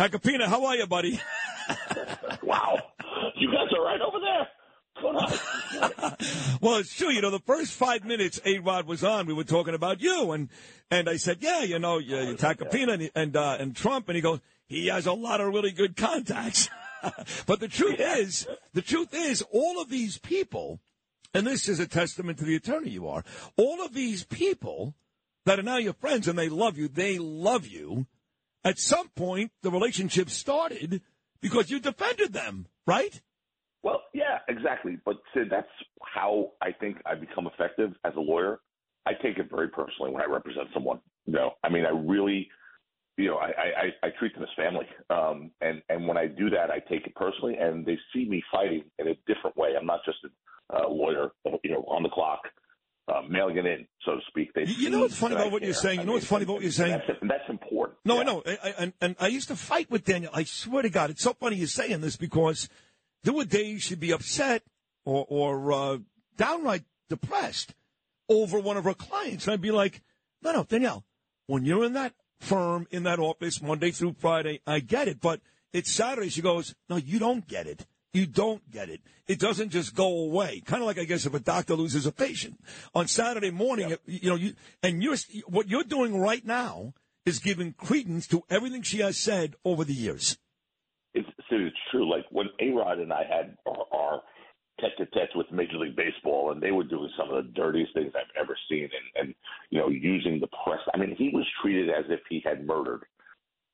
Tacopina, how are you, buddy? wow. You guys are right over there. well, it's true. You know, the first five minutes A Rod was on, we were talking about you, and and I said, yeah, you know, you, you Tacopina and and, uh, and Trump, and he goes, he has a lot of really good contacts. but the truth is, the truth is, all of these people, and this is a testament to the attorney you are. All of these people that are now your friends and they love you, they love you. At some point, the relationship started because you defended them, right? Well, yeah, exactly. But Sid, that's how I think I become effective as a lawyer. I take it very personally when I represent someone. You know, I mean, I really, you know, I I, I treat them as family, um, and and when I do that, I take it personally, and they see me fighting in a different way. I'm not just a uh, lawyer, you know, on the clock. Uh, mailing it in, so to speak. They you know what's funny about what you're saying? You know what's funny about what you're saying? That's, that's important. No, yeah. I know. I, I, and, and I used to fight with Daniel. I swear to God, it's so funny you're saying this because – there were days she'd be upset or, or uh, downright depressed over one of her clients. And I'd be like, no, no, Danielle, when you're in that firm, in that office, Monday through Friday, I get it. But it's Saturday. She goes, no, you don't get it. You don't get it. It doesn't just go away. Kind of like, I guess, if a doctor loses a patient on Saturday morning, you know, you, and you're, what you're doing right now is giving credence to everything she has said over the years it's, it's true. Like when A Rod and I had our, our tete-a-tete with Major League Baseball, and they were doing some of the dirtiest things I've ever seen, and, and you know, using the press. I mean, he was treated as if he had murdered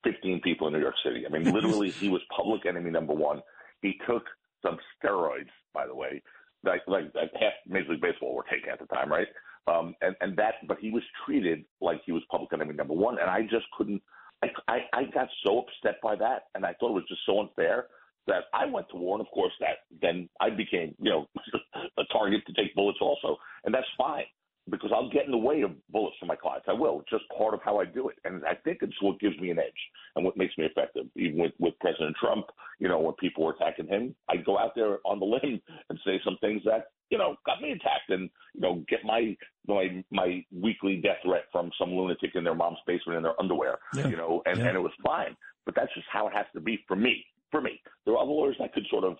15 people in New York City. I mean, literally, he was public enemy number one. He took some steroids, by the way, like like, like half Major League Baseball were taking at the time, right? Um, and and that, but he was treated like he was public enemy number one, and I just couldn't I, I, I got so upset by that, and I thought it was just so unfair that I went to war, and of course that then I became, you know, a target to take bullets also, and that's fine because I'll get in the way of bullets from my clients. I will. It's just part of how I do it, and I think it's what gives me an edge and what makes me effective. Even with with President Trump, you know, when people were attacking him, I'd go out there on the limb and say some things that you know got me attacked, and you know, get my my my weekly death threat from some lunatic in their mom's basement in their underwear, yeah. you know, and, yeah. and it was fine. But that's just how it has to be for me. For me, there are other lawyers that could sort of,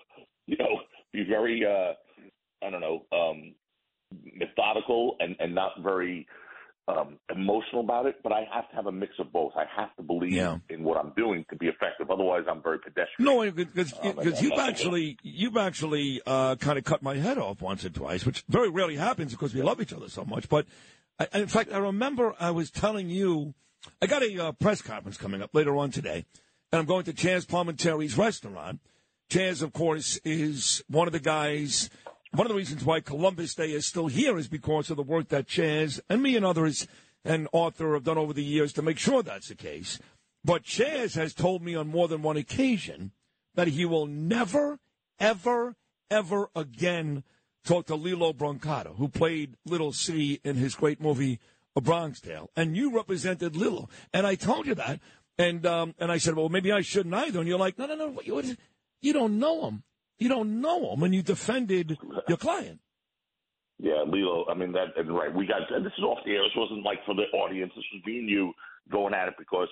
you know, be very, uh, I don't know, um, methodical and and not very um, emotional about it, but I have to have a mix of both. I have to believe yeah. in what I'm doing to be effective. Otherwise, I'm very pedestrian. No, because um, you've actually you've actually uh, kind of cut my head off once or twice, which very rarely happens because we love each other so much. But I, in fact, I remember I was telling you I got a uh, press conference coming up later on today, and I'm going to Chaz Palminteri's restaurant. Chaz, of course, is one of the guys one of the reasons why Columbus Day is still here is because of the work that Chaz and me and others and Arthur have done over the years to make sure that's the case. But Chaz has told me on more than one occasion that he will never, ever, ever again talk to Lilo Brancato, who played Little C in his great movie A Bronx Tale, and you represented Lilo. And I told you that, and um, and I said, well, maybe I shouldn't either. And you're like, no, no, no, you, you don't know him. You don't know him, and you defended your client. Yeah, Lilo. I mean that, and right. We got and this is off the air. This wasn't like for the audience. This was me and you going at it because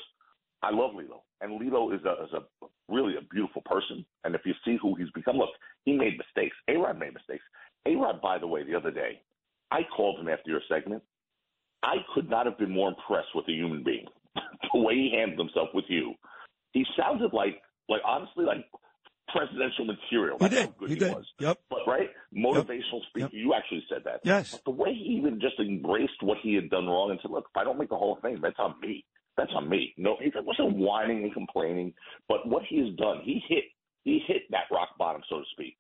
I love Lilo, and Lilo is a is a really a beautiful person. And if you see who he's become, look, he made mistakes. A Rod made mistakes. A Rod, by the way, the other day, I called him after your segment. I could not have been more impressed with a human being. the way he handled himself with you, he sounded like like honestly like presidential material. That's he did. he, he did. Was. Yep. But right, motivational yep. speaker. Yep. You actually said that. Yes. But the way he even just embraced what he had done wrong and said, "Look, if I don't make the Hall of Fame, that's on me. That's on me." No, he wasn't whining and complaining. But what he has done, he hit he hit that rock bottom, so to speak.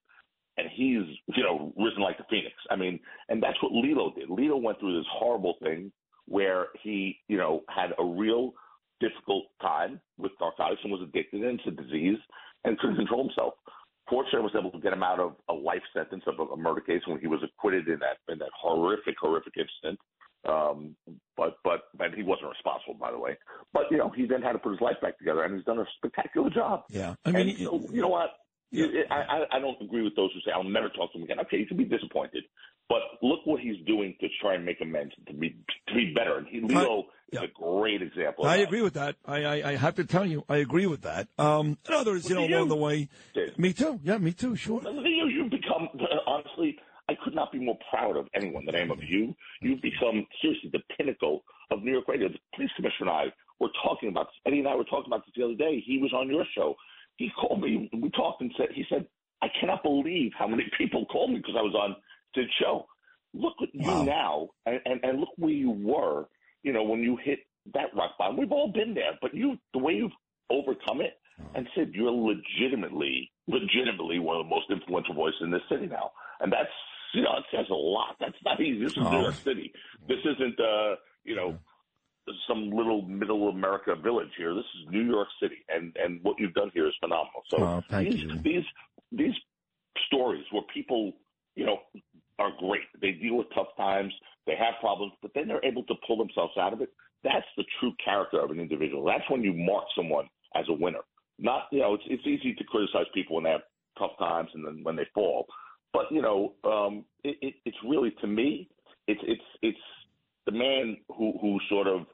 And he's, you know, risen like the phoenix. I mean, and that's what Lilo did. Lilo went through this horrible thing where he, you know, had a real difficult time with narcotics and was addicted and it's a disease and couldn't control himself. Fortunately, I was able to get him out of a life sentence of a murder case when he was acquitted in that in that horrific, horrific incident. Um, but but but he wasn't responsible, by the way. But you know, he then had to put his life back together, and he's done a spectacular job. Yeah, I mean, so, you know what? Yeah. I, I don't agree with those who say I'll never talk to him again. Okay, you can be disappointed, But look what he's doing to try and make amends to be to be better. And he, Lilo yeah. is a great example. I agree with that. I, I, I have to tell you, I agree with that. Um, and others, you know, along the way. Did. Me too. Yeah, me too. Sure. You, you become honestly. I could not be more proud of anyone. than I am of you. You've become seriously the pinnacle of New York radio. The police commissioner and I were talking about this. Eddie and I were talking about this the other day. He was on your show. He called me. We talked and said, he said, I cannot believe how many people called me because I was on Sid's show. Look at wow. you now, and, and, and look where you were. You know when you hit that rock bottom. We've all been there, but you, the way you've overcome it, and said you're legitimately, legitimately one of the most influential voices in this city now, and that's you know it says a lot. That's not easy. This is oh. New York City. This isn't uh, you know some little middle America village here. This is New York City, and and what you've done here is phenomenal. So oh, these you. these these stories where people, you know, are great. They deal with tough times, they have problems, but then they're able to pull themselves out of it. That's the true character of an individual. That's when you mark someone as a winner. Not, you know, it's it's easy to criticize people when they have tough times and then when they fall, but you know, um, it, it, it's really to me, it's it's it's the man who who sort of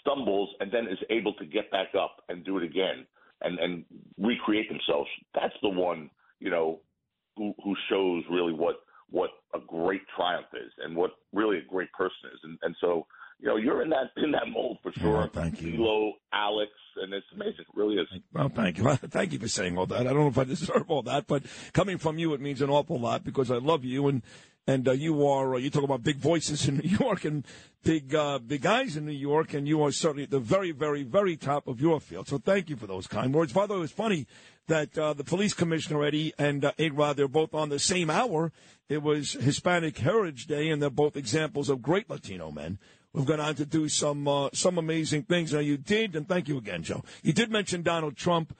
stumbles and then is able to get back up and do it again and and recreate themselves. That's the one you know who who shows really what great triumph is and what really a great person is. And and so you know you're in that in that mold for sure. Oh, thank you, Lilo, Alex, and it's amazing. It really is. Well, thank you. thank you for saying all that. I don't know if I deserve all that, but coming from you, it means an awful lot because I love you and and uh, you are uh, you talk about big voices in New York and big uh, big guys in New York, and you are certainly at the very very very top of your field. So thank you for those kind words. By the way, it was funny that uh, the police commissioner Eddie and uh, Rod they're both on the same hour. It was Hispanic Heritage Day, and they're both examples of great Latino men. We've gone on to do some uh, some amazing things. Now you did, and thank you again, Joe. You did mention Donald Trump.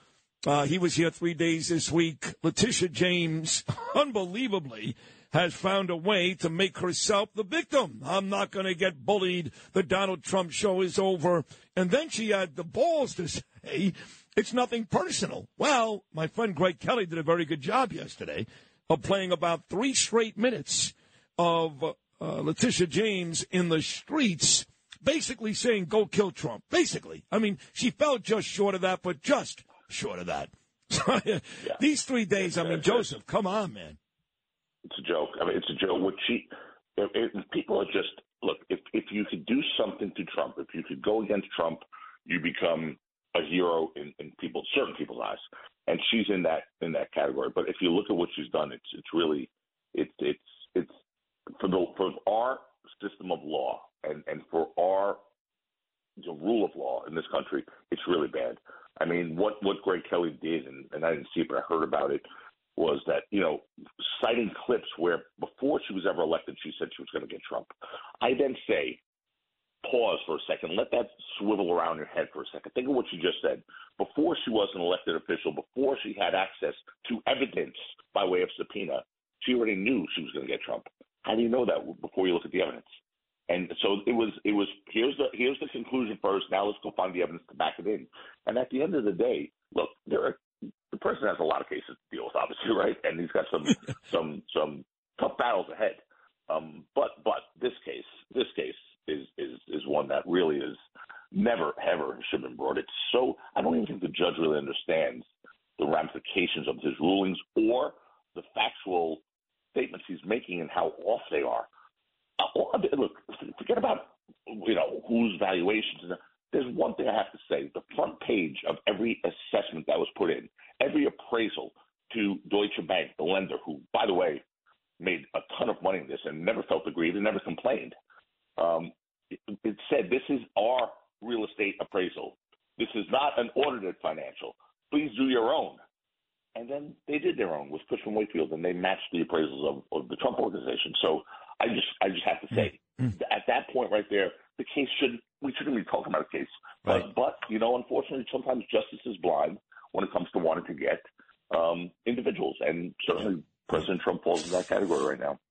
Uh, he was here three days this week. Letitia James, unbelievably, has found a way to make herself the victim. I'm not going to get bullied. The Donald Trump show is over. And then she had the balls to say it's nothing personal. Well, my friend Greg Kelly did a very good job yesterday of playing about three straight minutes of uh, Letitia James in the streets, basically saying, go kill Trump. Basically. I mean, she fell just short of that, but just short of that. These three days, I mean, Joseph, come on, man. It's a joke. I mean, it's a joke. What she, it, it, people are just look. If if you could do something to Trump, if you could go against Trump, you become a hero in, in people, certain people's eyes. And she's in that in that category. But if you look at what she's done, it's it's really it's it's it's for the for our system of law and and for our the rule of law in this country, it's really bad. I mean, what what Greg Kelly did, and, and I didn't see it, but I heard about it was that, you know, citing clips where before she was ever elected, she said she was going to get Trump. I then say, pause for a second, let that swivel around your head for a second. Think of what you just said. Before she was an elected official, before she had access to evidence by way of subpoena, she already knew she was going to get Trump. How do you know that before you look at the evidence? And so it was. It was. Here's the here's the conclusion first. Now let's go find the evidence to back it in. And at the end of the day, look, there are the person has a lot of cases to deal with, obviously, right? And he's got some some some tough battles ahead. Um, but but this case, this case is is is one that really is never ever should have been brought. It's so I don't even think the judge really understands the ramifications of his rulings or the factual statements he's making and how off they are. Uh, look, forget about you know whose valuations there's one thing I have to say. The front page of every assessment that was put in, every appraisal to Deutsche Bank, the lender, who, by the way, made a ton of money in this and never felt aggrieved and never complained, um, it, it said, This is our real estate appraisal. This is not an audited financial. Please do your own. And then they did their own with Cushman Wakefield, and they matched the appraisals of, of the Trump organization. So I just, I just have to say, mm-hmm. at that point right there, the case should we shouldn't be talking about a case. Right. But, but you know, unfortunately, sometimes justice is blind when it comes to wanting to get um, individuals, and certainly President Trump falls in that category right now.